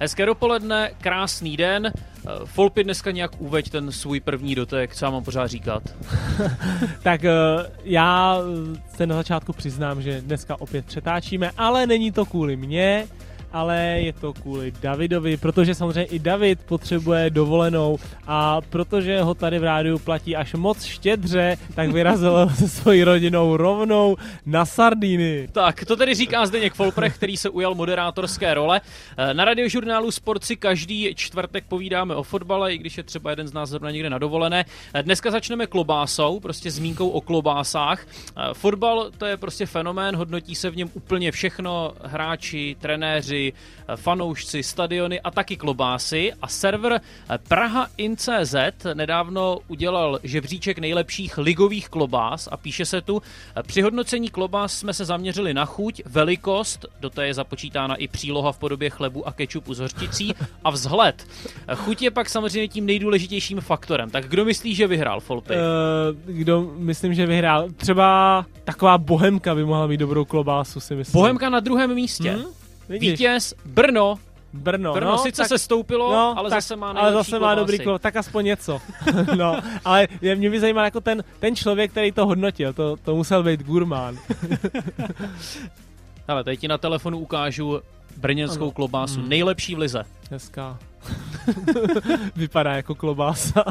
Hezké dopoledne, krásný den. Folpy dneska nějak uveď ten svůj první dotek, co já mám pořád říkat. tak eh, já se na začátku přiznám, že dneska opět přetáčíme, ale není to kvůli mně, ale je to kvůli Davidovi, protože samozřejmě i David potřebuje dovolenou a protože ho tady v rádiu platí až moc štědře, tak vyrazil se svojí rodinou rovnou na Sardíny. Tak, to tedy říká Zdeněk Folprech, který se ujal moderátorské role. Na radiožurnálu Sport si každý čtvrtek povídáme o fotbale, i když je třeba jeden z nás zrovna někde na dovolené. Dneska začneme klobásou, prostě zmínkou o klobásách. Fotbal to je prostě fenomén, hodnotí se v něm úplně všechno, hráči, trenéři, kluby, fanoušci, stadiony a taky klobásy. A server Praha In.cz nedávno udělal žebříček nejlepších ligových klobás a píše se tu, při hodnocení klobás jsme se zaměřili na chuť, velikost, do té je započítána i příloha v podobě chlebu a kečupu s hořčicí a vzhled. Chuť je pak samozřejmě tím nejdůležitějším faktorem. Tak kdo myslí, že vyhrál Folpy? Uh, kdo myslím, že vyhrál? Třeba taková Bohemka by mohla mít dobrou klobásu, si myslím. Bohemka na druhém místě. Hmm? Vidíš. Vítěz Brno. Brno, Brno no, sice tak, se stoupilo, no, ale tak, zase má Ale zase má dobrý klo, tak aspoň něco. no, ale mě by zajímal jako ten, ten člověk, který to hodnotil, to, to musel být gurmán. ale teď ti na telefonu ukážu brněnskou ano. klobásu, mm. nejlepší v lize. Hezká. Vypadá jako klobása.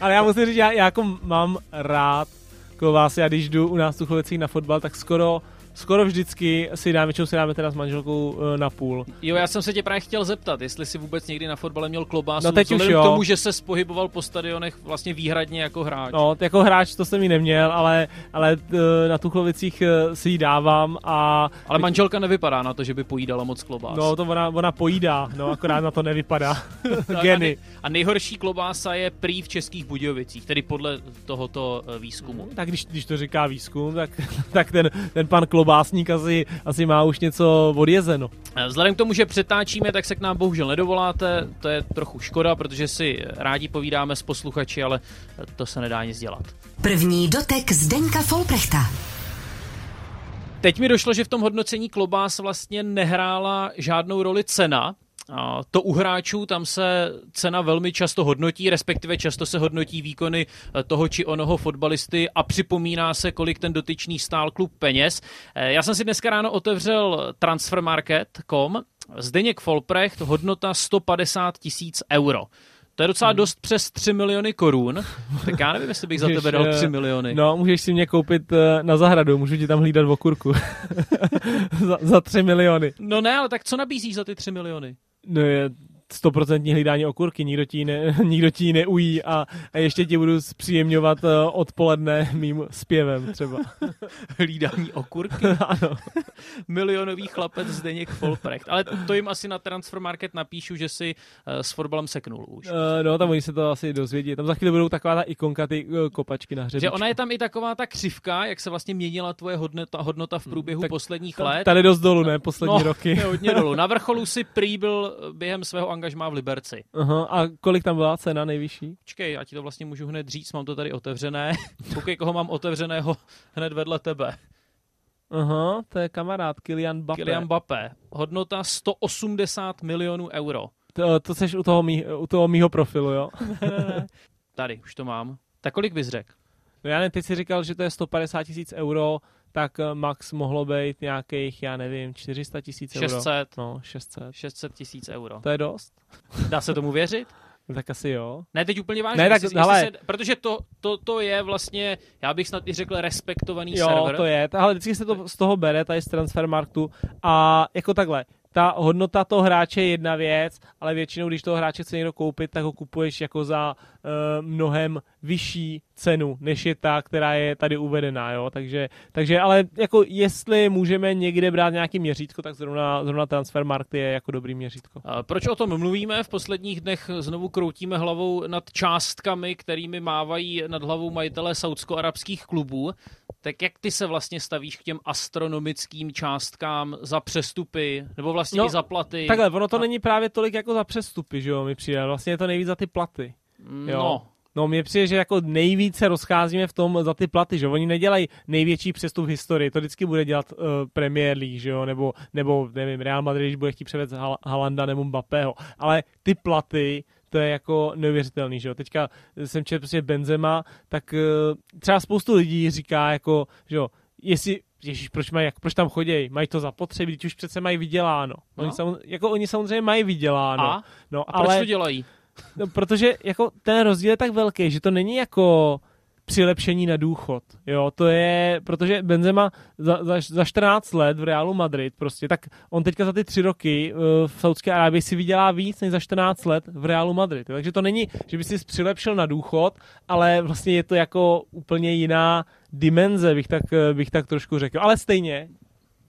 ale já musím říct, já, já jako mám rád klobásy a když jdu u nás tu na fotbal, tak skoro skoro vždycky si dáme, čeho si dáme teda s manželkou uh, na půl. Jo, já jsem se tě právě chtěl zeptat, jestli si vůbec někdy na fotbale měl klobásu, no teď už jo. k tomu, že se pohyboval po stadionech vlastně výhradně jako hráč. No, jako hráč to jsem ji neměl, ale, ale uh, na Tuchlovicích uh, si ji dávám a... Ale manželka nevypadá na to, že by pojídala moc klobás. No, to ona, ona pojídá, no, akorát na to nevypadá. Geny. A nejhorší klobása je prý v Českých Budějovicích, tedy podle tohoto výzkumu. Tak když, když to říká výzkum, tak, tak ten, ten pan klobás klobásník asi, asi má už něco odjezeno. Vzhledem k tomu, že přetáčíme, tak se k nám bohužel nedovoláte. To je trochu škoda, protože si rádi povídáme s posluchači, ale to se nedá nic dělat. První dotek Zdenka Folprechta. Teď mi došlo, že v tom hodnocení klobás vlastně nehrála žádnou roli cena, to u hráčů, tam se cena velmi často hodnotí, respektive často se hodnotí výkony eh, toho či onoho fotbalisty a připomíná se, kolik ten dotyčný stál klub peněz. Eh, já jsem si dneska ráno otevřel transfermarket.com, Zdeněk Folprecht, hodnota 150 tisíc euro. To je docela hmm. dost přes 3 miliony korun. Tak já nevím, jestli bych můžeš, za tebe dal 3 eh, miliony. No, můžeš si mě koupit na zahradu, můžu ti tam hlídat v okurku. za, za 3 miliony. No ne, ale tak co nabízíš za ty 3 miliony? No je stoprocentní hlídání okurky, nikdo ti ne, nikdo ti neují a, a ještě ti budu zpříjemňovat uh, odpoledne mým zpěvem třeba. hlídání okurky? ano. Milionový chlapec Zdeněk Folprecht. Ale to jim asi na Transfermarket napíšu, že si uh, s fotbalem seknul už. Uh, no, tam oni se to asi dozvědí. Tam za chvíli budou taková ta ikonka, ty kopačky na hřebičku. Že ona je tam i taková ta křivka, jak se vlastně měnila tvoje hodnota, hodnota v průběhu tak posledních let. Tady dost dolů, ne? Poslední no, roky. hodně dolů. Na vrcholu si prý byl během svého angažmá v Liberci. Aha, a kolik tam byla cena nejvyšší? Počkej, já ti to vlastně můžu hned říct, mám to tady otevřené. Koukej, koho mám otevřeného hned vedle tebe. Aha, to je kamarád Kylian Mbappé. Kylian Mbappé. Hodnota 180 milionů euro. To, to seš u toho, mý, u toho mýho profilu, jo? tady, už to mám. Tak kolik bys řekl? No já nevím, ty jsi říkal, že to je 150 tisíc euro, tak eh, max mohlo být nějakých, já nevím, 400 tisíc euro. 600. No, 600. 600 tisíc euro. To je dost. Dá se tomu věřit? Tak asi jo. Ne, teď úplně vážně. Ne, tak, jestli, hele. Jestli se, protože to, to, to je vlastně, já bych snad i řekl, respektovaný jo, server. Jo, to je. Ale vždycky se to z toho bere, tady z Transfermarktu. A jako takhle, ta hodnota toho hráče je jedna věc, ale většinou, když toho hráče chce někdo koupit, tak ho kupuješ jako za uh, mnohem vyšší cenu, než je ta, která je tady uvedená, jo, takže, takže ale jako jestli můžeme někde brát nějaký měřítko, tak zrovna, zrovna Transfermarkt je jako dobrý měřítko. A proč o tom mluvíme? V posledních dnech znovu kroutíme hlavou nad částkami, kterými mávají nad hlavou majitele saudsko-arabských klubů. Tak jak ty se vlastně stavíš k těm astronomickým částkám za přestupy, nebo vlastně no, i za platy? Takhle, ono to a... není právě tolik jako za přestupy, že jo, mi přijde. Vlastně je to nejvíc za ty platy. Jo. No, mně přijde, že jako nejvíce rozcházíme v tom za ty platy, že oni nedělají největší přestup v historii, to vždycky bude dělat uh, Premier League, že jo, nebo, nebo nevím, Real Madrid, když bude chtít převést Hal- Halanda nebo Mbappého, ale ty platy, to je jako neuvěřitelný, že jo. Teďka jsem četl prostě Benzema, tak uh, třeba spoustu lidí říká jako, že jo, jestli Ježíš, proč, mají, jak, proč tam chodějí? Mají to zapotřebí, když už přece mají vyděláno. No. Oni, sam, jako oni samozřejmě mají vyděláno. A? No, A proč ale, to dělají? No, protože jako ten rozdíl je tak velký, že to není jako přilepšení na důchod. Jo, to je, protože Benzema za, za, za 14 let v Realu Madrid prostě, tak on teďka za ty tři roky uh, v Saudské Arábii si vydělá víc než za 14 let v Realu Madrid. Jo. Takže to není, že by si přilepšil na důchod, ale vlastně je to jako úplně jiná dimenze, bych tak, eh, bych tak trošku řekl. Ale stejně,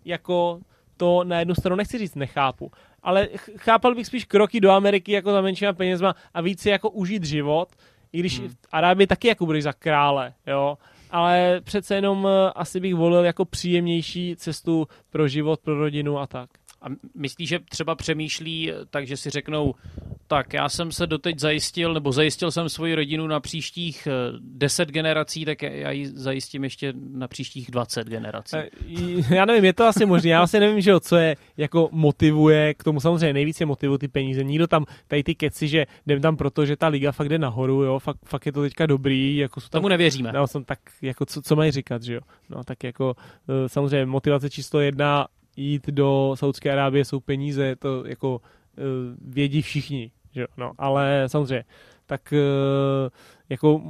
jako to na jednu stranu nechci říct nechápu, ale chápal bych spíš kroky do Ameriky jako za menšíma penězma a víc si jako užít život, i když hmm. v Arábii taky jako budeš za krále, jo, ale přece jenom eh, asi bych volil jako příjemnější cestu pro život, pro rodinu a tak. A myslíš, že třeba přemýšlí tak, že si řeknou, tak já jsem se doteď zajistil, nebo zajistil jsem svoji rodinu na příštích 10 eh, generací, tak já ji zajistím ještě na příštích 20 generací. Eh, já nevím, je to asi možné. Já asi nevím, že co je jako motivuje k tomu samozřejmě nejvíce motivují ty peníze. Nikdo tam, tady ty keci, že jdem tam proto, že ta liga fakt jde nahoru, jo, fakt, fakt je to teďka dobrý. Jako jsou tam, Tomu nevěříme. No, jsem tak, jako co, co mají říkat, že jo. No, tak jako eh, samozřejmě motivace číslo jedna jít do Saudské Arábie jsou peníze, to jako uh, vědí všichni, že? No, ale samozřejmě, tak uh, jako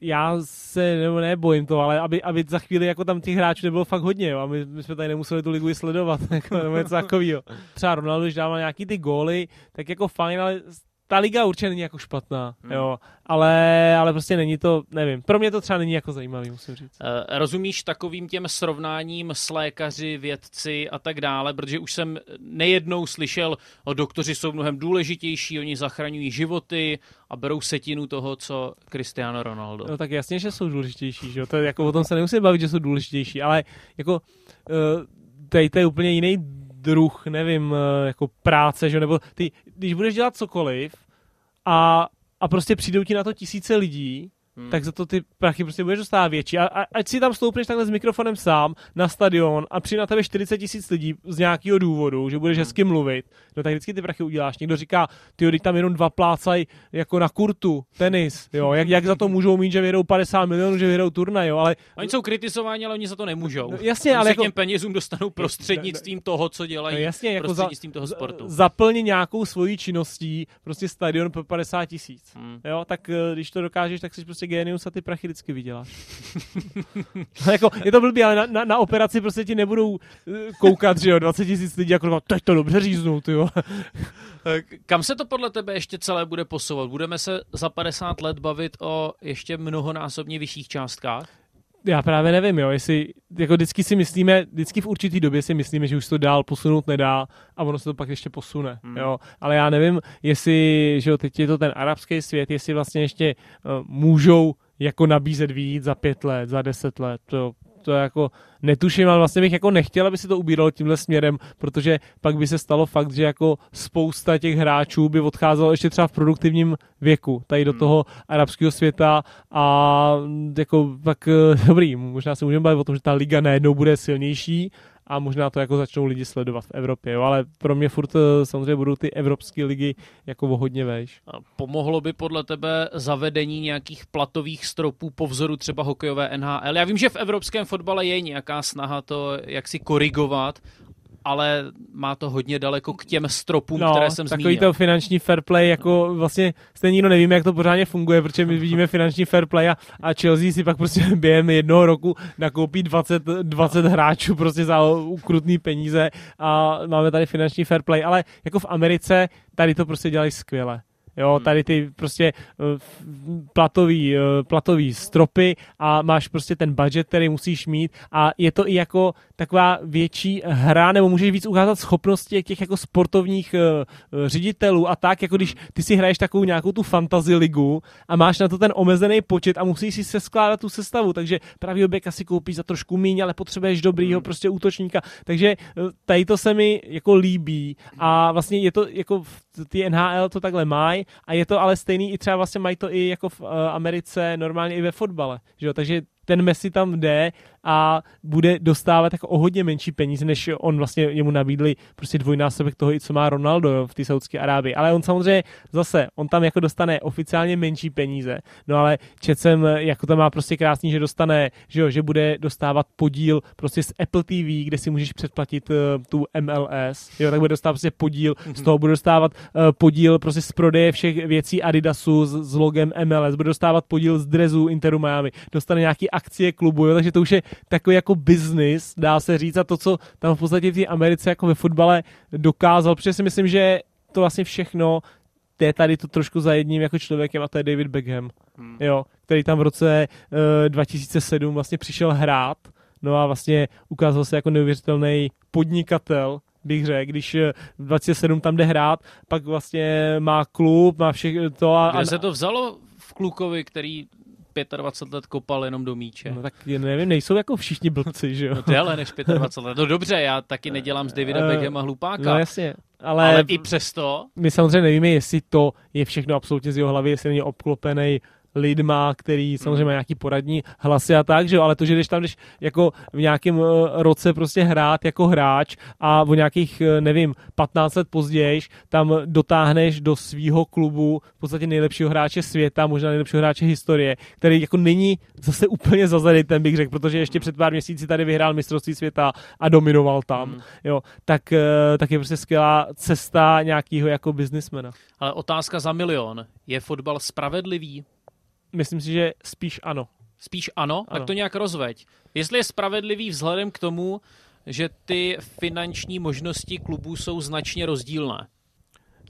já se nebo nebojím to, ale aby, aby za chvíli jako tam těch hráčů nebylo fakt hodně, jo, a my, my jsme tady nemuseli tu ligu sledovat, jako, nebo něco takového. Třeba Ronaldo, když dával nějaký ty góly, tak jako fajn, ale ta liga určitě není jako špatná, hmm. jo, ale, ale prostě není to, nevím, pro mě to třeba není jako zajímavý, musím říct. Uh, rozumíš takovým těm srovnáním s lékaři, vědci a tak dále, protože už jsem nejednou slyšel, o doktoři jsou mnohem důležitější, oni zachraňují životy a berou setinu toho, co Cristiano Ronaldo. No tak jasně, že jsou důležitější, že jo, to jako o tom se nemusíme bavit, že jsou důležitější, ale jako uh, tady to je úplně jiný druh, nevím, eh, jako práce, že nebo ty, když budeš dělat cokoliv a, a prostě přijdou ti na to tisíce lidí, hmm. tak za to ty prachy prostě budeš dostávat větší. A, a ať si tam stoupneš takhle s mikrofonem sám na stadion a přijde na tebe 40 tisíc lidí z nějakého důvodu, že budeš hmm. hezky mluvit, no tak vždycky ty prachy uděláš. Někdo říká, ty teď tam jenom dva plácají jako na kurtu, tenis, jo, jak, jak za to můžou mít, že vyhrou 50 milionů, že vyhrou turnaj, jo, ale... Oni jsou kritizováni, ale oni za to nemůžou. No, jasně, oni ale jako... těm penězům dostanou prostřednictvím toho, co dělají, no, jasně, jako prostřednictvím za, toho sportu. Zaplni nějakou svojí činností, prostě stadion pro 50 tisíc, hmm. jo, tak eh, když to dokážeš, tak jsi prostě genius a ty prachy vždycky vyděláš. jako, je to blbý, ale na, na, na, operaci prostě ti nebudou eh, koukat, že jo, 20 tisíc lidí, jako teď to dobře říznou, ty jo. Kam se to podle tebe ještě celé bude posouvat? Budeme se za 50 let bavit o ještě mnohonásobně vyšších částkách? Já právě nevím, jo, jestli, jako vždycky si myslíme, vždycky v určitý době si myslíme, že už to dál posunout nedá a ono se to pak ještě posune, hmm. jo, ale já nevím, jestli, že jo, teď je to ten arabský svět, jestli vlastně ještě uh, můžou jako nabízet víc za pět let, za deset let, to to jako netuším, ale vlastně bych jako nechtěl, aby se to ubíralo tímhle směrem, protože pak by se stalo fakt, že jako spousta těch hráčů by odcházelo ještě třeba v produktivním věku, tady do hmm. toho arabského světa a jako tak dobrý, možná se můžeme bavit o tom, že ta liga najednou bude silnější, a možná to jako začnou lidi sledovat v Evropě, jo, ale pro mě furt eh, samozřejmě budou ty evropské ligy jako o hodně vejš. Pomohlo by podle tebe zavedení nějakých platových stropů po vzoru třeba hokejové NHL? Já vím, že v evropském fotbale je nějaká snaha to jak si korigovat, ale má to hodně daleko k těm stropům, no, které jsem takový zmínil. to finanční fair play, jako vlastně stejně nikdo nevíme, jak to pořádně funguje, protože my vidíme finanční fair play a, a Chelsea si pak prostě během jednoho roku nakoupí 20, 20 hráčů prostě za ukrutný peníze a máme tady finanční fair play, ale jako v Americe tady to prostě dělají skvěle. Jo, hmm. tady ty prostě uh, platový, uh, platový stropy a máš prostě ten budget, který musíš mít a je to i jako taková větší hra, nebo můžeš víc ukázat schopnosti těch jako sportovních uh, ředitelů a tak, jako když ty si hraješ takovou nějakou tu fantasy ligu a máš na to ten omezený počet a musíš si se skládat tu sestavu, takže pravý beka si koupíš za trošku míň, ale potřebuješ dobrýho hmm. prostě útočníka, takže tady to se mi jako líbí a vlastně je to jako ty NHL to takhle mají a je to ale stejný i třeba vlastně mají to i jako v uh, Americe normálně i ve fotbale, že jo? takže ten Messi tam jde a bude dostávat jako o hodně menší peníze, než on vlastně jemu nabídli prostě dvojnásobek toho, i co má Ronaldo v té Saudské Arábii. Ale on samozřejmě zase, on tam jako dostane oficiálně menší peníze, no ale čet jsem, jako to má prostě krásný, že dostane, že jo, že bude dostávat podíl prostě z Apple TV, kde si můžeš předplatit uh, tu MLS, jo, tak bude dostávat prostě podíl, z toho bude dostávat uh, podíl prostě z prodeje všech věcí Adidasu s, s logem MLS, bude dostávat podíl z drezu Interu Miami, dostane nějaký akcie klubu, jo, takže to už je takový jako business, dá se říct, a to, co tam v podstatě v té Americe jako ve fotbale dokázal, protože si myslím, že to vlastně všechno je tady to trošku za jedním jako člověkem a to je David Beckham, hmm. jo, který tam v roce uh, 2007 vlastně přišel hrát, no a vlastně ukázal se jako neuvěřitelný podnikatel, bych řekl, když v 27 tam jde hrát, pak vlastně má klub, má všechno to a... Kde se to vzalo v klukovi, který 25 let kopal jenom do míče. No tak nevím, nejsou jako všichni blbci, že jo? No déle než 25 let. No dobře, já taky nedělám z Davida uh, Beckhama hlupáka. No jasně. Ale, ale i přesto... My samozřejmě nevíme, jestli to je všechno absolutně z jeho hlavy, jestli není obklopený lidma, který samozřejmě mají nějaký poradní hlasy a tak, že jo, ale to, že když tam jdeš jako v nějakém eh, roce prostě hrát jako hráč a o nějakých, eh, nevím, 15 let později tam dotáhneš do svého klubu v podstatě nejlepšího hráče světa, možná nejlepšího hráče historie, který jako není zase úplně zazadej, ten bych řekl, protože ještě před pár měsíci tady vyhrál mistrovství světa a dominoval tam, mm. jo, tak, eh, tak je prostě skvělá cesta nějakého jako biznismena. Ale otázka za milion. Je fotbal spravedlivý? Myslím si, že spíš ano. Spíš ano? ano? Tak to nějak rozveď. Jestli je spravedlivý vzhledem k tomu, že ty finanční možnosti klubů jsou značně rozdílné.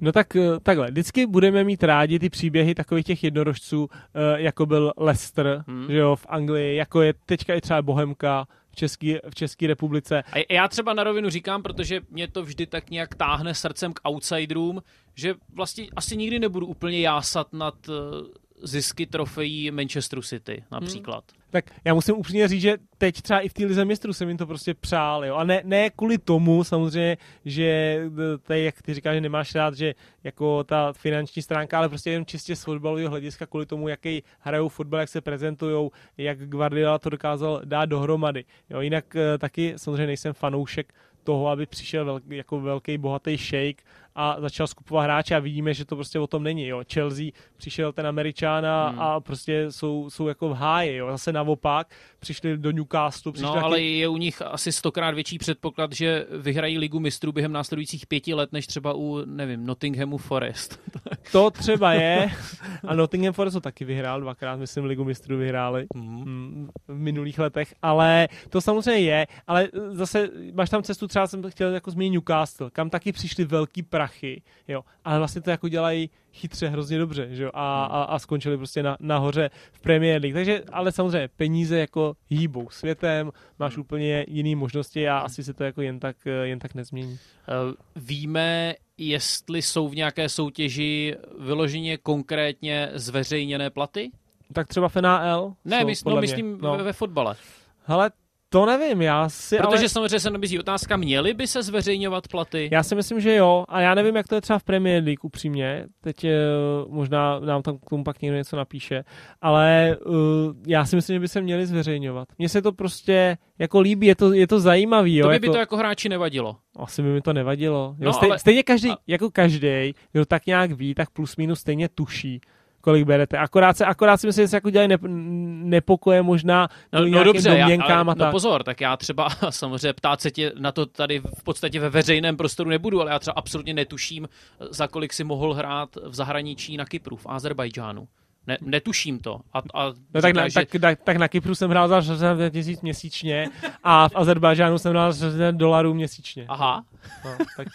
No tak eh, takhle, vždycky budeme mít rádi ty příběhy takových těch jednorožců, eh, jako byl Leicester, hmm. že jo, v Anglii, jako je teďka i třeba Bohemka, v České, v České republice. A já třeba na rovinu říkám, protože mě to vždy tak nějak táhne srdcem k outsiderům, že vlastně asi nikdy nebudu úplně jásat nad eh, zisky trofejí Manchesteru City například. Hmm. Tak já musím upřímně říct, že teď třeba i v té lize mistrů jsem jim to prostě přál, jo. A ne, ne kvůli tomu samozřejmě, že tady, jak ty říkáš, že nemáš rád, že jako ta finanční stránka, ale prostě jen čistě z fotbalového hlediska kvůli tomu, jaký hrajou fotbal, jak se prezentují, jak Guardiola to dokázal dát dohromady. Jo, jinak eh, taky samozřejmě nejsem fanoušek toho, aby přišel velký, jako velký bohatý shake a začal skupovat hráče a vidíme, že to prostě o tom není. Jo. Chelsea přišel ten Američán a, hmm. a prostě jsou, jsou jako v háji. Jo. Zase naopak přišli do Newcastle. Přišli no, taky... ale je u nich asi stokrát větší předpoklad, že vyhrají ligu mistrů během následujících pěti let, než třeba u, nevím, Nottinghamu Forest. to třeba je. A Nottingham Forest to taky vyhrál dvakrát, myslím, ligu mistrů vyhráli hmm. v minulých letech. Ale to samozřejmě je. Ale zase máš tam cestu, třeba jsem chtěl jako zmínit Newcastle, kam taky přišli velký prachy, jo. Ale vlastně to jako dělají chytře hrozně dobře, že jo, a, hmm. a, a skončili prostě na, nahoře v Premier League. Takže, ale samozřejmě peníze jako hýbou světem, máš hmm. úplně jiné možnosti a asi se to jako jen tak, jen tak nezmění. Eh, víme, jestli jsou v nějaké soutěži vyloženě konkrétně zveřejněné platy? Tak třeba v NAL? Ne, mysl, no, myslím no. ve, ve fotbale. Hele, to nevím, já si Protože ale... samozřejmě se nabízí otázka, měly by se zveřejňovat platy? Já si myslím, že jo, a já nevím, jak to je třeba v Premier League upřímně, teď je, eh, možná nám tam k tomu pak někdo něco napíše, ale uh, já si myslím, že by se měly zveřejňovat. Mně se to prostě jako líbí, je to, je to zajímavý. Jo, to by, jako... by to jako hráči nevadilo. Asi by mi to nevadilo. Jo, no, stej, ale... Stejně každý, a... jako každý, kdo tak nějak ví, tak plus minus stejně tuší, kolik berete. Akorát, se, akorát si myslím, že se jako dělají nepokoje možná no, no dobře, já, ale, no tak. pozor, tak já třeba samozřejmě ptát se tě na to tady v podstatě ve veřejném prostoru nebudu, ale já třeba absolutně netuším, za kolik si mohl hrát v zahraničí na Kypru, v Azerbajdžánu. Ne, netuším to. A, a no, tak, na, že... tak, tak, tak na Kypru jsem hrál za 60 tisíc měsíčně a v Azerbajdžánu jsem hrál za 60 dolarů měsíčně. Aha. No, tak,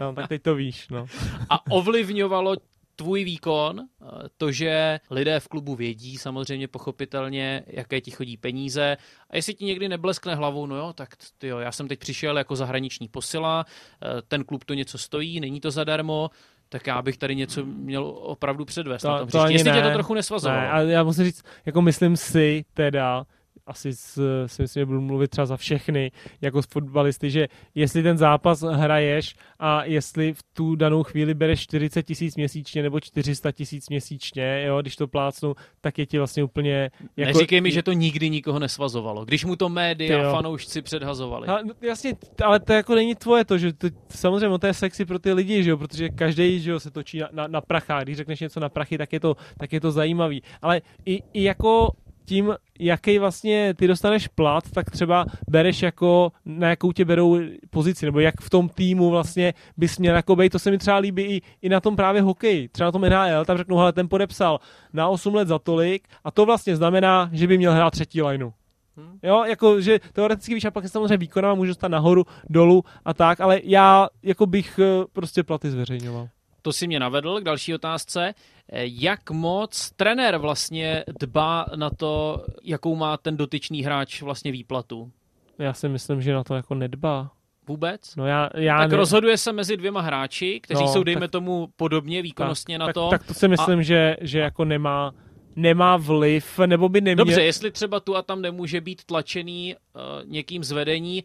no, tak teď to víš. No. A ovlivňovalo tvůj výkon, eh, to, že lidé v klubu vědí samozřejmě pochopitelně, jaké ti chodí peníze a jestli ti někdy nebleskne hlavou, no jo, tak ty jo, já jsem teď přišel jako zahraniční posila, eh, ten klub to něco stojí, není to zadarmo, tak já bych tady něco měl opravdu předvést to, na tom to Jestli ne. tě to trochu nesvazovalo. Ne, a já musím říct, jako myslím si teda, asi s, si myslím, že budu mluvit třeba za všechny jako z fotbalisty, že jestli ten zápas hraješ a jestli v tu danou chvíli bereš 40 tisíc měsíčně nebo 400 tisíc měsíčně, jo, když to plácnu, tak je ti vlastně úplně... Jako, Neříkej mi, že to nikdy nikoho nesvazovalo, když mu to média a fanoušci předhazovali. A, no, jasně, ale to jako není tvoje to, že to, samozřejmě to je sexy pro ty lidi, že jo, protože každý že jo, se točí na, na, na prachách, když řekneš něco na prachy, tak je to, tak je to zajímavý. Ale i, i jako tím, jaký vlastně ty dostaneš plat, tak třeba bereš jako, na jakou tě berou pozici, nebo jak v tom týmu vlastně bys měl jako být, to se mi třeba líbí i, i na tom právě hokej, třeba na tom NHL, tam řeknu, hele, ten podepsal na 8 let za tolik a to vlastně znamená, že by měl hrát třetí lineu. Hmm. Jo, jako, že teoreticky víš, a pak samozřejmě výkonama můžu stát nahoru, dolů a tak, ale já jako bych eh, prostě platy zveřejňoval. To si mě navedl k další otázce. Jak moc trenér vlastně dbá na to, jakou má ten dotyčný hráč vlastně výplatu? Já si myslím, že na to jako nedbá. Vůbec? No já, já tak ne... rozhoduje se mezi dvěma hráči, kteří no, jsou, dejme tak, tomu, podobně výkonnostně tak, na tak, to. Tak to si myslím, a... že, že jako nemá nemá vliv, nebo by neměl... Dobře, jestli třeba tu a tam nemůže být tlačený uh, někým zvedení,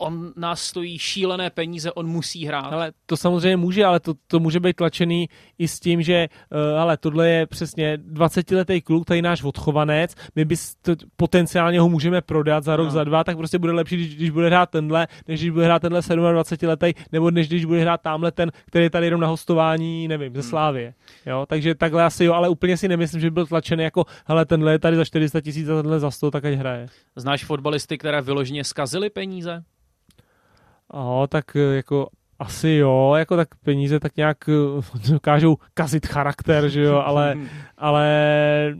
on nás stojí šílené peníze, on musí hrát. Ale to samozřejmě může, ale to, to může být tlačený i s tím, že uh, ale tohle je přesně 20-letý kluk, tady náš odchovanec, my bys to, potenciálně ho můžeme prodat za rok, no. za dva, tak prostě bude lepší, když, když bude hrát tenhle, než když bude hrát tenhle 27 letý, nebo než když bude hrát tamhle ten, který je tady jenom na hostování, nevím, ze hmm. Slávě. Jo, takže takhle asi jo, ale úplně si nemyslím, že by byl tlačený jako, hele, tenhle je tady za 400 tisíc a tenhle za 100, tak ať hraje. Znáš fotbalisty, které vyloženě zkazily peníze? Aho, tak eh, jako asi jo, jako tak peníze tak nějak eh, dokážou kazit charakter, že jo, ale, ale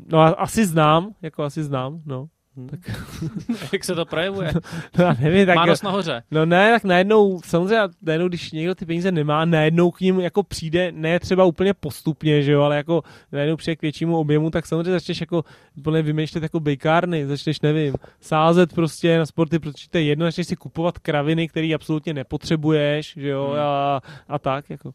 no asi znám, jako asi znám, no. Hmm. Tak... Jak se to projevuje? no, já nevím, tak, Má nos nahoře. No ne, tak najednou, samozřejmě najednou, když někdo ty peníze nemá, najednou k ním jako přijde, ne třeba úplně postupně, že jo, ale jako najednou přijde k většímu objemu, tak samozřejmě začneš jako úplně vymýšlet jako bejkárny, začneš, nevím, sázet prostě na sporty, protože to je jedno, začneš si kupovat kraviny, které absolutně nepotřebuješ, že jo, hmm. a, a tak, jako.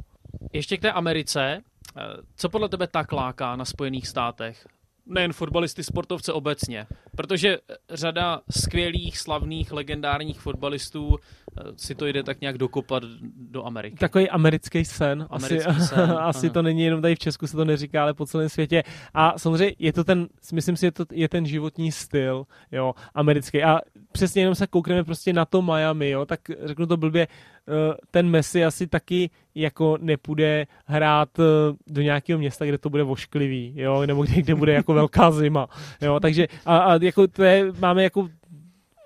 Ještě k té Americe, eh, co podle tebe tak láká na Spojených státech? Nejen fotbalisty, sportovce obecně. Protože řada skvělých, slavných, legendárních fotbalistů eh, si to jde tak nějak dokopat do Ameriky. Takový americký sen. Americký asi, sen, asi to není jenom tady v Česku, se to neříká, ale po celém světě. A samozřejmě je to ten, myslím si, je to je ten životní styl, jo, americký. A přesně jenom se koukneme prostě na to Miami, jo, tak řeknu to blbě, Eh, ten Messi asi taky jako nepůjde hrát eh, do nějakého města, kde to bude vošklivý, jo, nebo kde, kde bude jako velká zima, jo, takže a, a jako to je, máme jako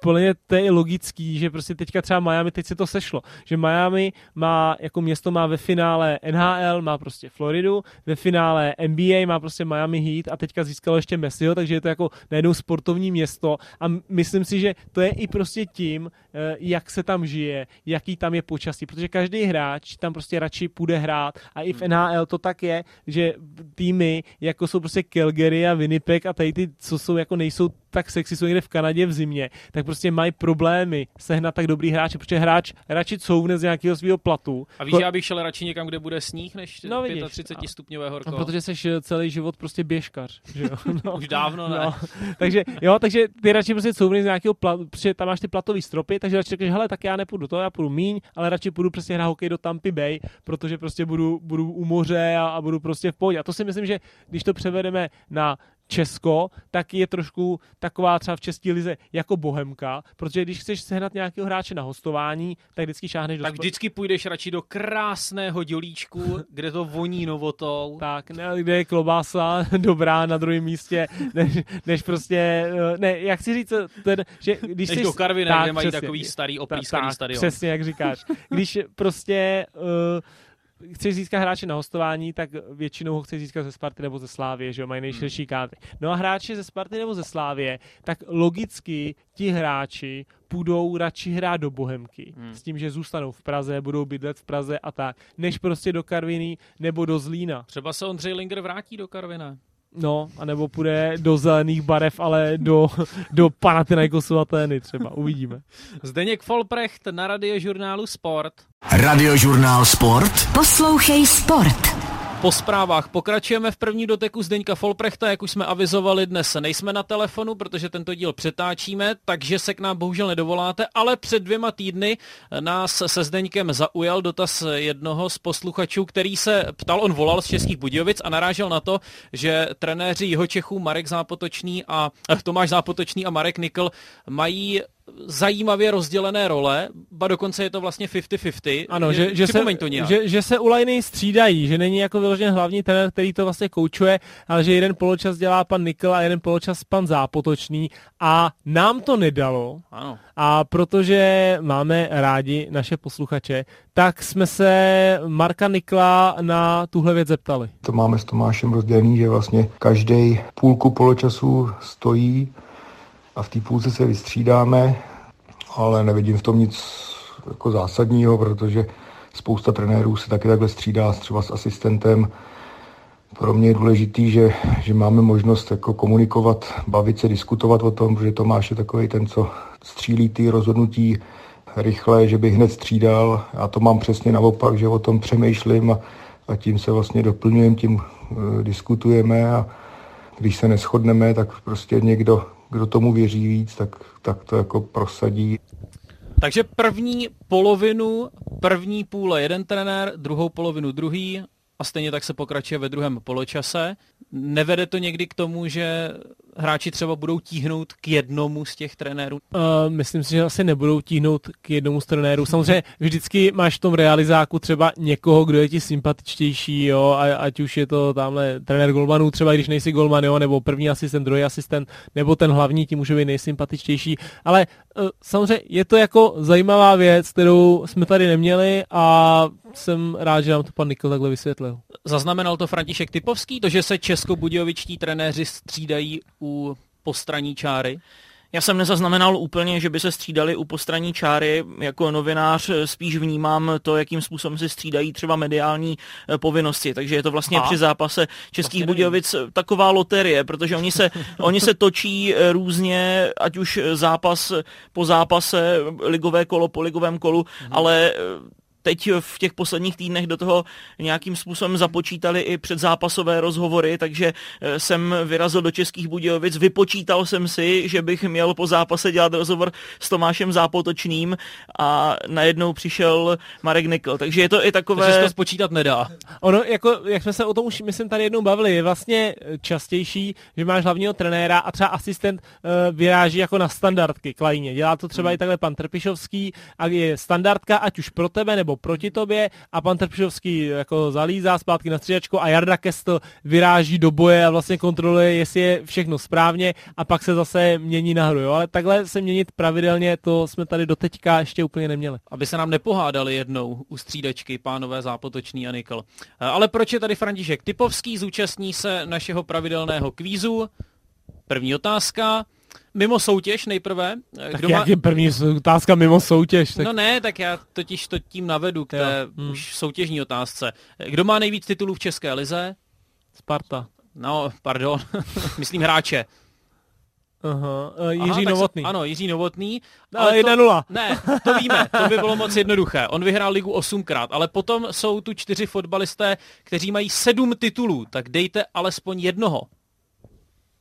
mě to je logický, že prostě teďka třeba Miami, teď se to sešlo, že Miami má, jako město má ve finále NHL, má prostě Floridu, ve finále NBA má prostě Miami Heat a teďka získalo ještě Messiho, takže je to jako najednou sportovní město a myslím si, že to je i prostě tím, eh, jak se tam žije, jaký tam je počasí, protože každý hráč tam prostě radši půjde hrát a i v hmm. NHL to tak je, že týmy, jako jsou prostě Calgary a Winnipeg a tady ty, co jsou jako nejsou tak sexy, jsou někde v Kanadě v zimě, tak prostě mají problémy sehnat tak dobrý hráče, protože hráč radši couvne z nějakého svého platu. A víš, Ko... já bych šel radši někam, kde bude sníh, než no, 35 a... stupňové horko. No, protože jsi eh, celý život prostě běžkař, že jo? No. Už dávno ne. No. takže jo, takže ty radši prostě couvneš z nějakého platu, protože tam máš ty platový stropy, takže radši řekneš, hele, tak já nepůjdu to, já půjdu míň, ale radši půjdu prostě hrát hokej do Tampa Bay, protože prostě budu, budu u moře a, a budu prostě v pohodě. A to si myslím, že když to převedeme na Česko, tak je trošku taková třeba v české lize jako bohemka, protože když chceš sehnat nějakého hráče na hostování, tak vždycky šáhneš do Tak vždycky půjdeš radši do krásného dělíčku, kde to voní novotou. Tak, ne, kde je klobása dobrá na druhém místě, než, než prostě, eh, ne, jak si říct, ten, že když než jsi, do Karviné, kde mají přesně, takový starý oplískaný tak, stadion. Přesně, jak říkáš. Když prostě uh, chceš získat hráče na hostování, tak většinou ho chceš získat ze Sparty nebo ze Slávě, že jo, mají nejširší hmm. kádry. No a hráči ze Sparty nebo ze Slávě, tak logicky ti hráči půjdou radši hrát do Bohemky. Hmm. S tím, že zůstanou v Praze, budou bydlet v Praze a tak, než prostě do Karviny nebo do Zlína. Třeba se Ondřej Linger vrátí do Karvina. No, anebo půjde do zelených barev, ale do, do Panathinaikosu Atény třeba. Uvidíme. Zdeněk Folprecht na radiožurnálu Sport. Radiožurnál Sport? Poslouchej Sport. Po zprávách pokračujeme v první doteku Zdeňka Folprechta, jak už jsme avizovali, dnes nejsme na telefonu, protože tento díl přetáčíme, takže se k nám bohužel nedovoláte, ale před dvěma týdny nás se Zdeňkem zaujal dotaz jednoho z posluchačů, který se ptal, on volal z Českých Budějovic a narážel na to, že trenéři Jihočechů Marek Zápotočný a eh, Tomáš Zápotočný a Marek Nikl mají zajímavě rozdělené role, ba dokonce je to vlastně 50-50. Ano, že, že, se, to nějak. že, že se u Lajny střídají, že není jako vyloženě hlavní trenér, který to vlastně koučuje, ale že jeden poločas dělá pan Nikl a jeden poločas pan Zápotočný a nám to nedalo. Ano. A protože máme rádi naše posluchače, tak jsme se Marka Nikla na tuhle věc zeptali. To máme s Tomášem rozdělený, že vlastně každý půlku poločasu stojí a v té půlce se vystřídáme, ale nevidím v tom nic jako zásadního, protože spousta trenérů se taky takhle střídá třeba s asistentem. Pro mě je důležitý, že, že máme možnost jako komunikovat, bavit se, diskutovat o tom, protože Tomáš je takový ten, co střílí ty rozhodnutí rychle, že bych hned střídal. Já to mám přesně naopak, že o tom přemýšlím a, a tím se vlastně doplňujeme, tím uh, diskutujeme a když se neschodneme, tak prostě někdo kdo tomu věří víc, tak, tak to jako prosadí. Takže první polovinu, první půle jeden trenér, druhou polovinu druhý a stejně tak se pokračuje ve druhém poločase. Nevede to někdy k tomu, že hráči třeba budou tíhnout k jednomu z těch trenérů? Uh, myslím si, že asi nebudou tíhnout k jednomu z trenérů. Samozřejmě vždycky máš v tom realizáku třeba někoho, kdo je ti sympatičtější, jo, a, ať už je to tamhle trenér golmanů, třeba když nejsi golman, jo, nebo první asistent, druhý asistent, nebo ten hlavní, ti může být nejsympatičtější. Ale uh, samozřejmě je to jako zajímavá věc, kterou jsme tady neměli a jsem rád, že nám to pan Nikol takhle vysvětlil. Zaznamenal to František Typovský, to, že se česko-budějovičtí trenéři střídají u postraní čáry? Já jsem nezaznamenal úplně, že by se střídali u postraní čáry. Jako novinář spíš vnímám to, jakým způsobem se střídají třeba mediální eh, povinnosti. Takže je to vlastně A? při zápase Českých vlastně Budějovic taková loterie, protože oni se, oni se točí eh, různě, ať už zápas po zápase, ligové kolo po ligovém kolu, mhm. ale eh, teď v těch posledních týdnech do toho nějakým způsobem započítali i předzápasové rozhovory, takže eh, jsem vyrazil do Českých Budějovic, vypočítal jsem si, že bych měl po zápase dělat rozhovor s Tomášem Zápotočným a najednou přišel Marek Nikl, takže je to i takové... Takže se to spočítat nedá. Ono, jako, jak jsme se o tom už, myslím, tady jednou bavili, je vlastně častější, že máš hlavního trenéra a třeba asistent uh, vyráží jako na standardky klajně. Dělá to třeba hmm. i takhle pan Trpišovský a je standardka, ať už pro tebe nebo proti tobě a pan Trpšovský jako zalízá zpátky na střídačku a Jarda Kestl vyráží do boje a vlastně kontroluje, jestli je všechno správně a pak se zase mění na hru. Jo? Ale takhle se měnit pravidelně, to jsme tady doteďka ještě úplně neměli. Aby se nám nepohádali jednou u střídačky pánové Zápotočný a Nikol. Ale proč je tady František Typovský, zúčastní se našeho pravidelného kvízu. První otázka mimo soutěž nejprve. Tak Kdo jak má... je první otázka mimo soutěž? Tak... No ne, tak já totiž to tím navedu k té hmm. už soutěžní otázce. Kdo má nejvíc titulů v České lize? Sparta. No, pardon, myslím hráče. Aha, uh, Jiří Aha, Novotný. Se, ano, Jiří Novotný. Ale 1-0. Ne, to víme, to by bylo moc jednoduché. On vyhrál ligu osmkrát, ale potom jsou tu čtyři fotbalisté, kteří mají sedm titulů, tak dejte alespoň jednoho.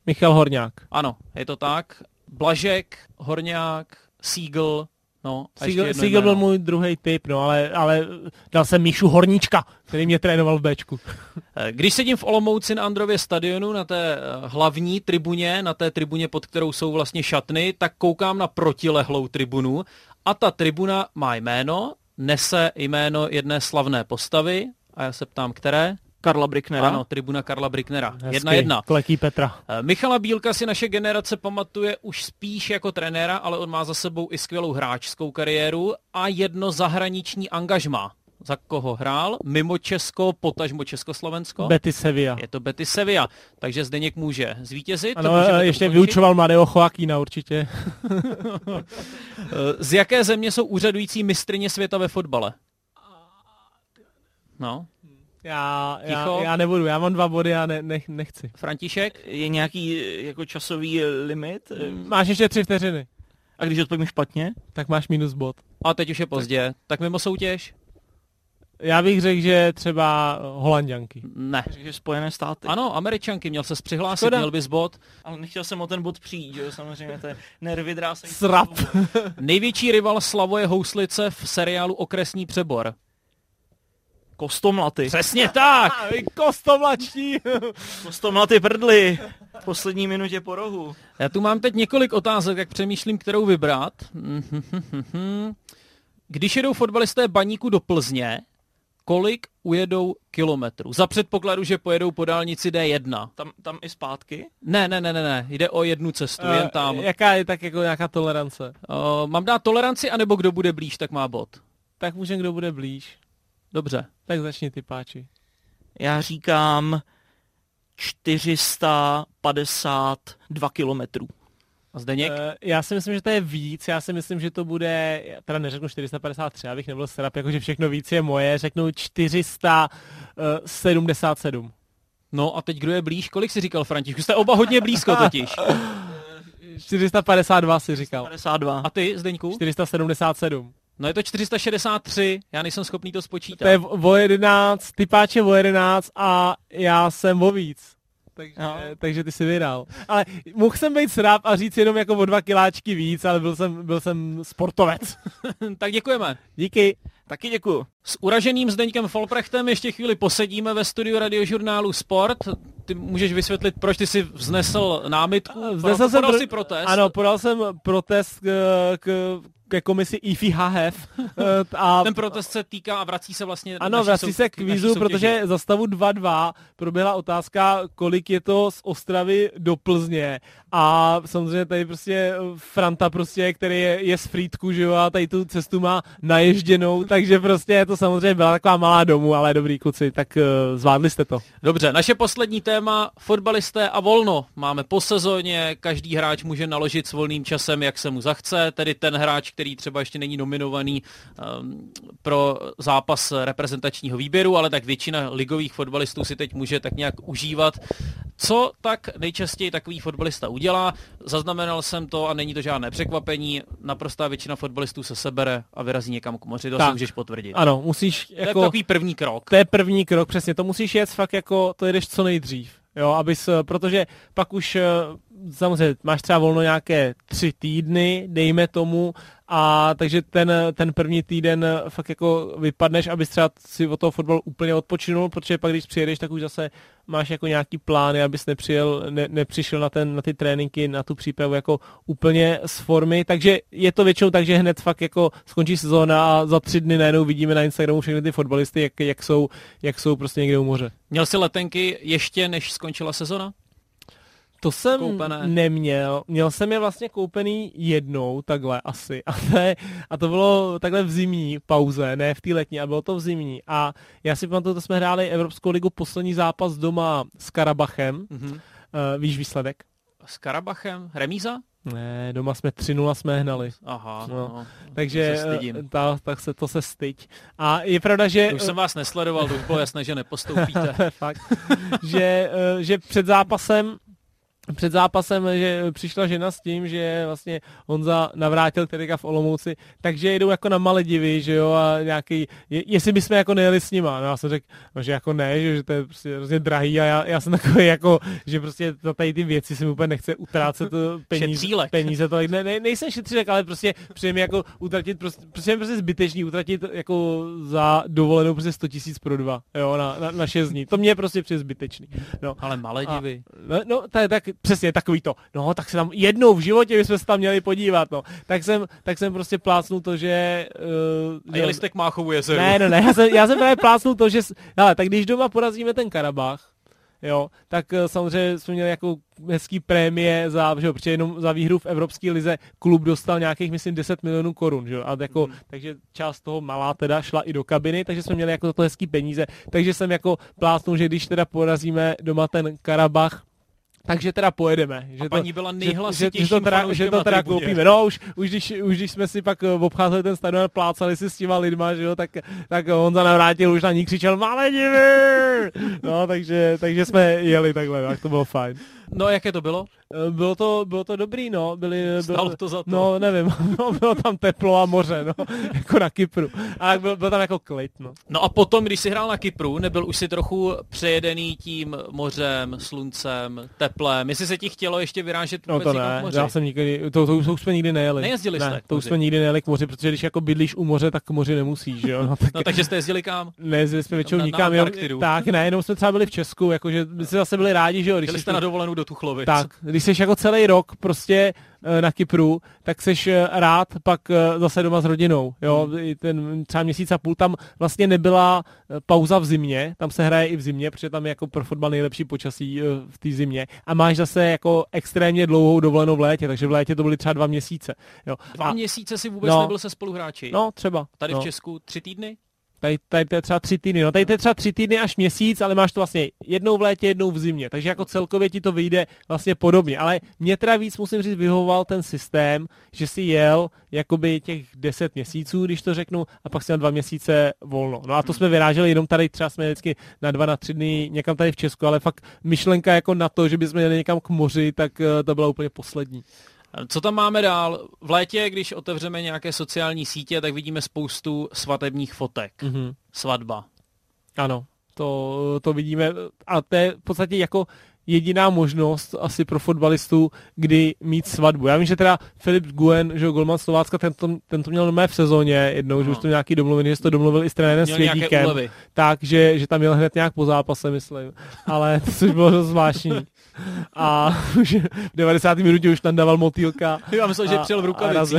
Michal Horňák. Ano, je to tak. Blažek, Horňák, Siegel, No, Siegel, Siegel byl můj druhý typ, no, ale, ale dal jsem Míšu Horníčka, který mě trénoval v Bčku. Eh, když sedím v Olomouci na Andrově stadionu, na té eh, hlavní tribuně, na té tribuně, pod kterou jsou vlastně šatny, tak koukám na protilehlou tribunu a ta tribuna má jméno, nese jméno jedné slavné postavy a já se ptám, které? Karla Bricknera. Ano, tribuna Karla Bricknera. Hezky, jedna jedna. Kletí Petra. Eh, Michala Bílka si naše generace pamatuje už spíš jako trenéra, ale on má za sebou i skvělou hráčskou kariéru a jedno zahraniční angažma. Za koho hrál? Mimo Česko, potažmo Československo? Betty Sevilla. Je to Betty Sevilla, takže Zdeněk může zvítězit. Ano, ještě dokončit. vyučoval mladého Joaquína určitě. Eh, z jaké země jsou úřadující mistrině světa ve fotbale? No, já, já, já nebudu, já mám dva body a ne, ne, nechci. František? Je nějaký jako časový limit? Máš ještě tři vteřiny. A když odpovím špatně? Tak máš minus bod. A teď už je pozdě. Tak, tak mimo soutěž? Já bych řekl, že třeba holanděnky. Ne. Takže Spojené státy. Ano, američanky, měl se přihlásit, Škoda. měl bys bod. Ale nechtěl jsem o ten bod přijít, že jo, samozřejmě, to je nervy drásají. Srap. Největší rival Slavoje Houslice v seriálu Okresní přebor. Kostomlaty. Přesně tak! Kostomlačtí. Kostomlaty prdly. V poslední minutě po rohu. Já tu mám teď několik otázek, jak přemýšlím, kterou vybrat. Když jedou fotbalisté baníku do Plzně, kolik ujedou kilometrů? Za předpokladu, že pojedou po dálnici D1. Tam, tam i zpátky. Ne, ne, ne, ne, ne, jde o jednu cestu, jen tam. Jaká je tak jako nějaká tolerance? Uh, mám dát toleranci, anebo kdo bude blíž, tak má bod. Tak může kdo bude blíž. Dobře. Tak začni ty páči. Já říkám 452 kilometrů. A Zdeněk? Uh, já si myslím, že to je víc, já si myslím, že to bude, já teda neřeknu 453, abych nebyl srap, jakože všechno víc je moje, řeknu 477. No a teď kdo je blíž? Kolik si říkal, Františku? Jste oba hodně blízko totiž. 452 si říkal. 52. A ty, Zdeňku? 477. No je to 463, já nejsem schopný to spočítat. To je o 11, ty páče o 11 a já jsem o víc. Takže, No. takže ty si vydal. Ale mohl jsem být sráp a říct jenom jako o dva kiláčky víc, ale byl jsem, byl jsem sportovec. tak děkujeme. Díky. Taky děkuju. S uraženým Zdeňkem Folprechtem ještě chvíli posedíme ve studiu radiožurnálu Sport. Ty můžeš vysvětlit, proč ty jsi vznesl námitku? Vznesl jsem podal pro- si protest. Ano, podal jsem protest k, k, ke komisi IFIHF. eh, a Ten protest se týká a vrací se vlastně Ano, vrací sou- se k soutěži. protože za stavu 2-2 proběhla otázka, kolik je to z Ostravy do Plzně. A samozřejmě tady prostě eh, Franta prostě, který je, je z Frýdku, že jo, a tady tu cestu má naježděnou, takže prostě to samozřejmě byla taková malá domů, ale dobrý kluci, tak uh, zvládli jste to. Dobře, naše poslední téma, fotbalisté a volno. Máme po sezóně, každý hráč může naložit s volným časem, jak se mu zachce, tedy ten hráč, který třeba ještě není nominovaný um, pro zápas reprezentačního výběru, ale tak většina ligových fotbalistů si teď může tak nějak užívat. Co tak nejčastěji takový fotbalista udělá? Zaznamenal jsem to a není to žádné překvapení. Naprostá většina fotbalistů se sebere a vyrazí někam k moři. To Tak. si můžeš potvrdit. Ano, musíš To je jako... takový první krok. To je první krok, přesně, to musíš jet fakt jako, to jedeš co nejdřív, jo, abys, protože pak už eh, samozřejmě máš třeba volno nějaké tři týdny, dejme tomu, a takže ten, ten první týden fakt jako vypadneš, abys třeba si od toho fotbalu úplně odpočinul, protože pak když přijedeš, tak už zase máš jako nějaký plány, abys nepřijel, ne, nepřišel na, ten, na ty tréninky, na tu přípravu jako úplně z formy, takže je to většinou tak, že hned fakt jako skončí sezóna a za tři dny najednou vidíme na Instagramu všechny ty fotbalisty, jak, jak, jsou, jak jsou prostě někde u moře. Měl jsi letenky ještě, než skončila sezona? To jsem Koupené. neměl. Měl jsem je vlastně koupený jednou, takhle asi. A to, je, a to bylo takhle v zimní pauze, ne v té letní, a bylo to v zimní. A já si pamatuju, to jsme hráli Evropskou ligu poslední zápas doma s Karabachem. Mhm. Uh, víš výsledek? S Karabachem? Remíza? Ne, doma jsme 3-0 jsme hnali. Aha, No, no. Takže se eh, ta, tak se to se styď. A je pravda, že... To už jsem vás nesledoval, to už bylo jasné, že nepostoupíte. Fakt. že, eh, že před zápasem před zápasem, že přišla žena s tím, že vlastně Honza navrátil Terika v Olomouci, takže jedou jako na Maledivy, že jo, a nějaký, je, jestli bychom jako nejeli s nima, no já jsem řekl, no, že jako ne, že, že to je prostě hrozně drahý a já, já jsem takový jako, že prostě za tady ty věci se mi úplně nechce utrácet to peníze, peníze to, ne, ne, nejsem šetřílek, ale prostě přijde jako utratit, prostě, prostě, prostě zbytečný utratit jako za dovolenou prostě 100 tisíc pro dva, jo, na, na, na 6 dní, to mě je prostě přijde zbytečný, no. Ale Maledivy. No, no to je tak, přesně takový to. No, tak se tam jednou v životě bychom se tam měli podívat, no. Tak jsem, tak jsem prostě plácnul to, že... Uh, A jeli jste k Máchovu jezeru. Ne, no, ne, já jsem, já jsem právě plácnul to, že... Hele, tak když doma porazíme ten Karabach, jo, tak eh, samozřejmě jsme měli jako hezký prémie za, že jo, protože jenom za výhru v Evropské lize klub dostal nějakých, myslím, 10 milionů korun, že jo, a jako, Mhm. takže část toho malá teda šla i do kabiny, takže jsme měli jako za to hezký peníze, takže jsem jako plácnul, že když teda porazíme doma ten Karabach, takže teda pojedeme. Že A paní byla že, nejhlasitějším že, že to teda, že to teda koupíme. No, už, už, když, už když jsme si pak eh, obcházeli ten stadion a plácali si s těma lidma, že jo, tak, tak Honza navrátil, už na ní křičel Maledivy! No, takže, takže jsme jeli takhle, tak to bylo fajn. No jaké to bylo? Eh, bylo to, bylo to dobrý, no. Byli, Stalo to za to. No, nevím, no, bylo tam teplo a moře, no, jako na Kypru. A byl, byl tam jako klid, no. No a potom, když jsi hrál na Kypru, nebyl už si trochu přejedený tím mořem, sluncem, teplem. Jestli se ti chtělo ještě vyrážet No to ne, já jsem nikdy, to, to, to už jsme nikdy nejeli. Nejezdili ne, jste to už jsme nikdy nejeli k moři, protože když jako bydlíš u moře, tak k moři nemusíš, jo. No, tak, no takže jste jezdili kam? Nejezdili jsme většinou nikam, na jenom, tak ne, jenom jsme třeba byli v Česku, jakože my jsme zase byli rádi, že jo. Když jste na dovolenou do Tuchlovic. Tak, když jsi jako celý rok prostě eh, na Kypru, tak jsi eh, rád pak eh, zase doma s rodinou. Jo? Hmm. Ten třeba měsíc a půl tam vlastně nebyla pauza v zimě, tam se hraje i v zimě, protože tam je jako pro fotbal nejlepší počasí v té zimě. A máš zase jako extrémně dlouhou dovolenou v létě, takže v létě to byly třeba dva měsíce. Jo? Dva a, měsíce si vůbec no, nebyl se spoluhráči? No, třeba. Tady no. v Česku tři týdny? Tady, tady to je třeba tři týdny. No tady to je třeba tři týdny až měsíc, ale máš to vlastně jednou v létě, jednou v zimě. Takže jako celkově ti to vyjde vlastně podobně. Ale mě teda víc musím říct, vyhovoval ten systém, že si jel jakoby těch deset měsíců, když to řeknu, a pak si na dva měsíce volno. No a to jsme vyráželi jenom tady, třeba jsme vždycky na dva, na tři dny někam tady v Česku, ale fakt myšlenka jako na to, že bychom jeli někam k moři, tak eh, to byla úplně poslední. Co tam máme dál? V létě, když otevřeme nějaké sociální sítě, tak vidíme spoustu svatebních fotek. Mm-hmm. Svatba. Ano, to, to vidíme. A to je v podstatě jako jediná možnost asi pro fotbalistu, kdy mít svatbu. Já vím, že teda Filip Guen, že Golman Slovácka, ten to, ten to měl mé v sezóně jednou, no. že už to nějaký domluvený, že to domluvil i s trenérem Svědíkem. Tak, že, že tam měl hned nějak po zápase, myslím. Ale to což bylo zvláštní a už v 90. minutě už tam dával motýlka. Já myslel, že přijel v rukavici.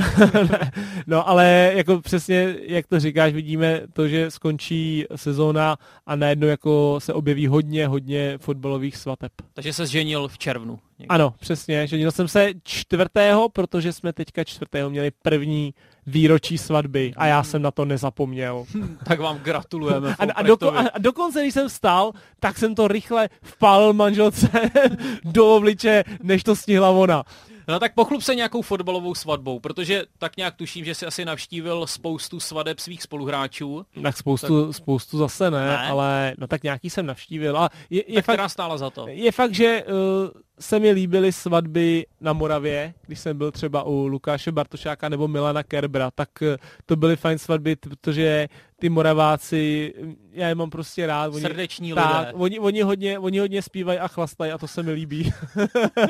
no ale jako přesně, jak to říkáš, vidíme to, že skončí sezóna a najednou jako se objeví hodně, hodně fotbalových svateb. Takže se zženil v červnu. Někde. Ano, přesně. Ženil jsem se čtvrtého, protože jsme teďka čtvrtého měli první výročí svatby a já jsem na to nezapomněl. tak vám gratulujeme. A, a, doko, a dokonce, když jsem vstal, tak jsem to rychle vpálil manželce do obliče, než to stihla ona. No tak pochlup se nějakou fotbalovou svatbou, protože tak nějak tuším, že si asi navštívil spoustu svadeb svých spoluhráčů. Tak spoustu, tak... spoustu zase ne, ne, ale no tak nějaký jsem navštívil. A je, je tak fakt, která stála za to? Je fakt, že uh, se mi líbily svatby na Moravě, když jsem byl třeba u Lukáše Bartošáka nebo Milana Kerbra, tak uh, to byly fajn svatby, protože ty Moraváci, já je mám prostě rád. Oni, Srdeční tak, lidé. Oni, oni, hodně, oni hodně zpívají a chlastají a to se mi líbí.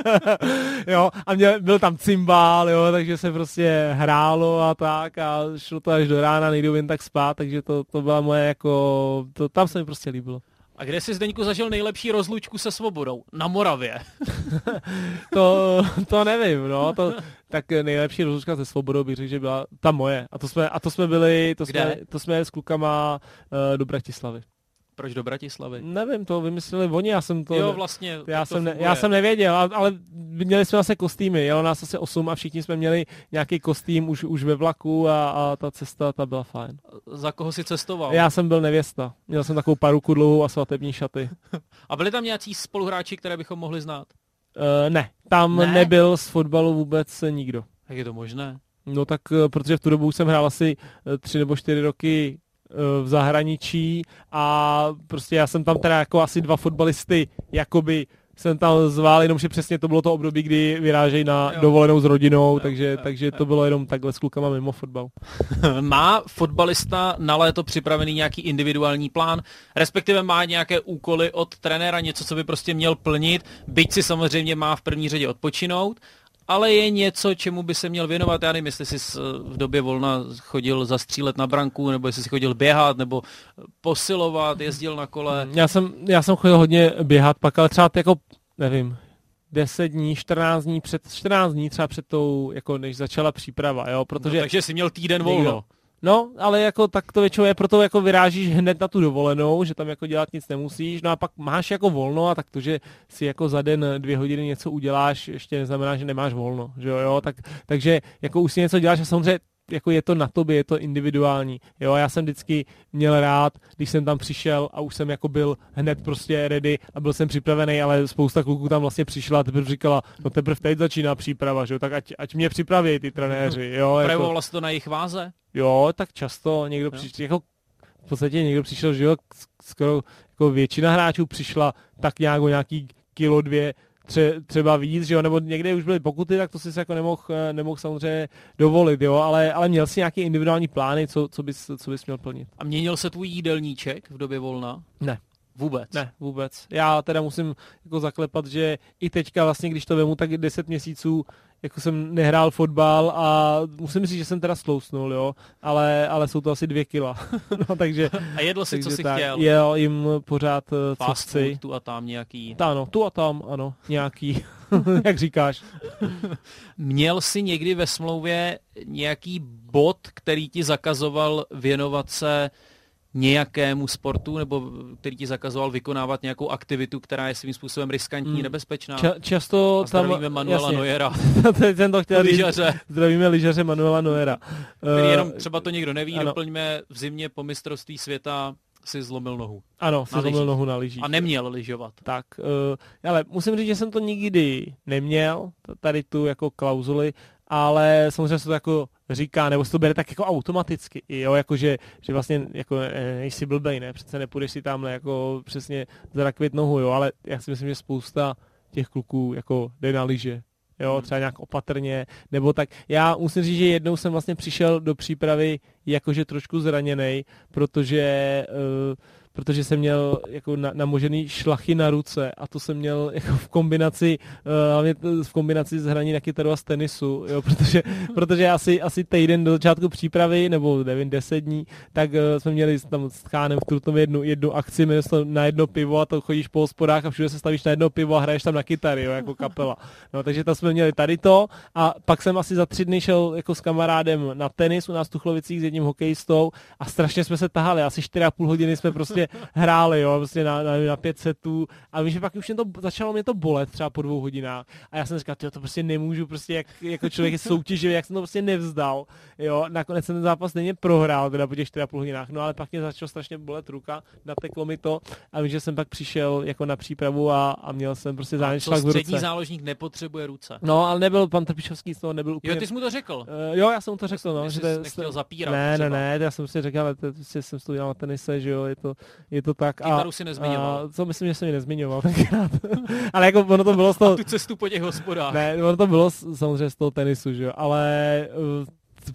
jo, a mě, byl tam cymbál, jo, takže se prostě hrálo a tak a šlo to až do rána, nejdu jen tak spát, takže to, to byla moje jako, to, tam se mi prostě líbilo. A kde jsi Zdeňku zažil nejlepší rozlučku se svobodou? Na Moravě. to, to nevím, no. To, tak nejlepší rozlučka se svobodou bych řekl, že byla ta moje. A to jsme, a to jsme byli, to jsme, to jsme s klukama uh, do Bratislavy. Proč do Bratislavy? Nevím, to vymysleli oni, já jsem to... Jo, vlastně. Já, jsem, ne, já jsem nevěděl, ale měli jsme zase kostýmy, jelo nás asi 8 a všichni jsme měli nějaký kostým už, už ve vlaku a, a ta cesta, ta byla fajn. Za koho si cestoval? Já jsem byl nevěsta, měl jsem takovou paruku dlouhou a svatební šaty. a byli tam nějací spoluhráči, které bychom mohli znát? Uh, ne, tam ne? nebyl z fotbalu vůbec nikdo. Jak je to možné? No tak, eh, protože v tu dobu jsem hrál asi eh, tři nebo čtyři roky v zahraničí a prostě já jsem tam teda jako asi dva fotbalisty jakoby jsem tam zval, jenomže přesně to bylo to období, kdy vyrážejí na jo. dovolenou s rodinou, jo, takže, jo, takže jo. to bylo jenom takhle s klukama mimo fotbal. Má fotbalista na léto připravený nějaký individuální plán, respektive má nějaké úkoly od trenéra, něco, co by prostě měl plnit, byť si samozřejmě má v první řadě odpočinout, ale je něco, čemu by se měl věnovat. Já nevím, jestli jsi v době volna chodil zastřílet na branku, nebo jestli jsi chodil běhat, nebo posilovat, jezdil na kole. Já jsem, já jsem chodil hodně běhat, pak ale třeba jako, nevím, 10 dní, 14 dní, před 14 dní třeba před tou, jako než začala příprava, jo, protože... No, takže jsi měl týden volno. Někdo, No, ale jako tak to většinou je, proto jako vyrážíš hned na tu dovolenou, že tam jako dělat nic nemusíš, no a pak máš jako volno a tak to, že si jako za den dvě hodiny něco uděláš, ještě neznamená, že nemáš volno, že jo, jo? Tak, takže jako už si něco děláš a samozřejmě jako je to na tobě, je to individuální. Jo, já jsem vždycky měl rád, když jsem tam přišel a už jsem jako byl hned prostě ready a byl jsem připravený, ale spousta kluků tam vlastně přišla a teprve říkala, no teprve teď začíná příprava, že jo, tak ať, ať mě připraví ty trenéři, jo. Projevovalo jako... se to na jejich váze? Jo, tak často někdo přišel, jako v podstatě někdo přišel, že jo, skoro jako většina hráčů přišla tak nějak o nějaký kilo dvě tře, třeba víc, že jo, nebo někde už byly pokuty, tak to si jako nemohl, eh, nemohl samozřejmě dovolit, jo, ale, ale měl si nějaký individuální plány, co, co, bys, co bys měl plnit. A měnil se tvůj jídelníček v době volna? Ne. Vůbec? Ne, vůbec. Já teda musím jako zaklepat, že i teďka vlastně, když to vemu, tak 10 měsíců jako jsem nehrál fotbal a musím říct, že jsem teda slousnul, jo, ale, ale jsou to asi dvě kila. no, takže, a jedl si, co jsi tak, chtěl? Jel jim pořád eh, Fast co chci. Food, tu a tam nějaký. Ano, tu a tam, ano, nějaký, jak říkáš. Měl jsi někdy ve smlouvě nějaký bod, který ti zakazoval věnovat se nějakému sportu, nebo který ti zakazoval vykonávat nějakou aktivitu, která je svým způsobem riskantní, hmm. nebezpečná. Ča- často a zdravíme tam, Manuela jasně. Neuera. Ten to chtěl lyžaře. Říct, zdravíme lyžaře Manuela Neuera. Který uh, jenom třeba to někdo neví, ano. doplňme v zimě po mistrovství světa si zlomil nohu. Ano, si zlomil nohu na lyžích. A neměl lyžovat. Tak, uh, ale musím říct, že jsem to nikdy neměl, tady tu jako klauzuli, ale samozřejmě se to jako říká, nebo se to bere tak jako automaticky, jo, jako že, že vlastně jako nejsi blbej, ne, přece nepůjdeš si tamhle jako přesně zarakvit nohu, jo, ale já si myslím, že spousta těch kluků jako jde na lyže, jo, třeba nějak opatrně, nebo tak. Já musím říct, že jednou jsem vlastně přišel do přípravy jakože trošku zraněný, protože uh, protože jsem měl jako na, namožený šlachy na ruce a to jsem měl jako v kombinaci, uh, v kombinaci s hraní na kytaru a z tenisu, jo, protože, protože asi, asi týden do začátku přípravy, nebo nevím, deset dní, tak uh, jsme měli tam s Chánem v Trutnově jednu, jednu akci, jmenuje se na jedno pivo a to chodíš po hospodách a všude se stavíš na jedno pivo a hraješ tam na kytary, jo, jako kapela. No, takže tam jsme měli tady to a pak jsem asi za tři dny šel jako s kamarádem na tenis u nás v Tuchlovicích s jedním hokejistou a strašně jsme se tahali, asi 4,5 hodiny jsme prostě hráli, jo, prostě na, na, na pět setů a víš, že pak už mě to, začalo mě to bolet třeba po dvou hodinách a já jsem říkal, to prostě nemůžu, prostě jak, jako člověk je soutěživý, jak jsem to prostě nevzdal, jo, nakonec jsem ten zápas stejně prohrál teda po těch 4,5 hodinách, no ale pak mě začalo strašně bolet ruka, nateklo mi to a víš, že jsem pak přišel jako na přípravu a, a měl jsem prostě záněčlak v ruce. střední záložník nepotřebuje ruce. No, ale nebyl pan Trpišovský z toho nebyl úplně... Jo, ty jsi mu to řekl. Uh, jo, já jsem mu to řekl, no. Že to, nechtěl zapírat. Ne, ne, ne, já jsem si řekl, ale to, prostě jsem to udělal na tenise, že jo, je to, je to tak. Kytaru a, si nezmiňoval. A, co myslím, že jsem ji nezmiňoval tenkrát. ale jako ono to bylo z toho... A tu cestu po těch hospodách. Ne, ono to bylo samozřejmě z toho tenisu, že jo, ale uh,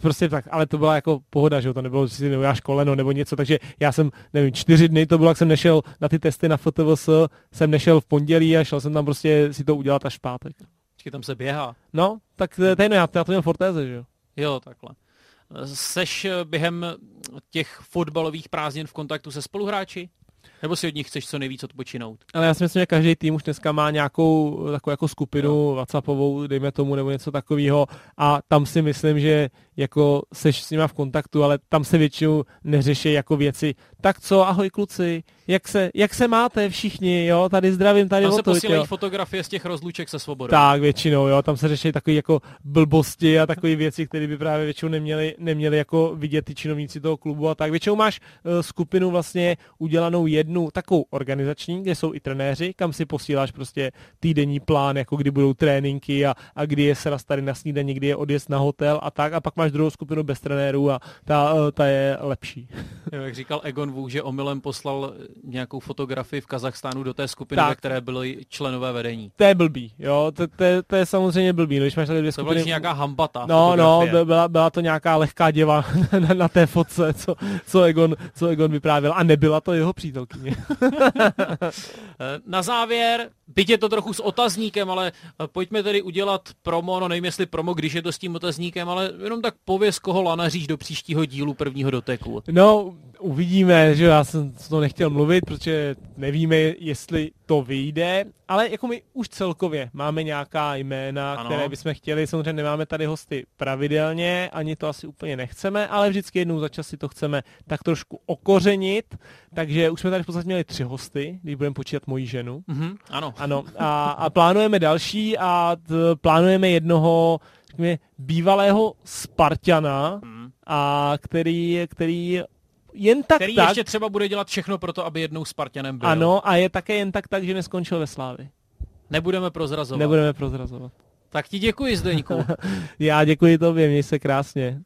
prostě tak, ale to byla jako pohoda, že jo, to nebylo, že si neuděláš koleno nebo něco, takže já jsem, nevím, čtyři dny to bylo, jak jsem nešel na ty testy na FTVS, jsem nešel v pondělí a šel jsem tam prostě si to udělat až v pátek. Počkej, tam se běhá. No, tak to je jedno, já, já to měl Fortéze, že jo. Jo, takhle. Seš během těch fotbalových prázdnin v kontaktu se spoluhráči? Nebo si od nich chceš co nejvíc odpočinout? Ale já si myslím, že každý tým už dneska má nějakou takovou jako skupinu jo. WhatsAppovou, dejme tomu, nebo něco takového a tam si myslím, že jako seš s nima v kontaktu, ale tam se většinou neřeší jako věci. Tak co, ahoj kluci, jak se, jak se máte všichni, jo, tady zdravím, tady Tam se posílají jo. fotografie z těch rozluček se svobodou. Tak, většinou, jo, tam se řeší takové jako blbosti a takové věci, které by právě většinou neměli, neměli jako vidět ty činovníci toho klubu a tak. Většinou máš uh, skupinu vlastně udělanou jednu takovou organizační, kde jsou i trenéři, kam si posíláš prostě týdenní plán, jako kdy budou tréninky a, a kdy je sraz tady na snídaní, kdy je odjezd na hotel a tak a pak máš druhou skupinu bez trenérů a ta, uh, ta je lepší. Jo, jak říkal Egon Vůk, že omylem poslal nějakou fotografii v Kazachstánu do té skupiny, tak. ve které byli členové vedení. To je blbý, jo, to, to, to je samozřejmě blbý, no, když máš tady dvě skupiny. To byla nějaká hambata. No, no, byla, byla to nějaká lehká děva na, na té fotce, co, co, Egon, co Egon vyprávěl a nebyla to jeho přítelkyně. na závěr, byť je to trochu s otazníkem, ale pojďme tedy udělat promo, no nevím jestli promo, když je to s tím otazníkem, ale jenom tak pověz, koho lanaříš do příštího dílu prvního doteku. No, uvidíme, že já jsem to nechtěl mluvit, protože nevíme, jestli to vyjde, ale jako my už celkově máme nějaká jména, ano. které bychom chtěli, samozřejmě nemáme tady hosty pravidelně, ani to asi úplně nechceme, ale vždycky jednou za čas si to chceme tak trošku okořenit, takže už jsme tady v podstatě měli tři hosty, když budeme počítat moji ženu. Mm-hmm, ano. Ano, a, a plánujeme další a t, plánujeme jednoho řekněme, bývalého Spartana, mm. a který, který jen tak Který tak, ještě třeba bude dělat všechno pro to, aby jednou Spartanem byl. Ano, a je také jen tak tak, že neskončil ve Slávi. Nebudeme prozrazovat. Nebudeme prozrazovat. Tak ti děkuji, Zdeňku. Já děkuji tobě, měj se krásně.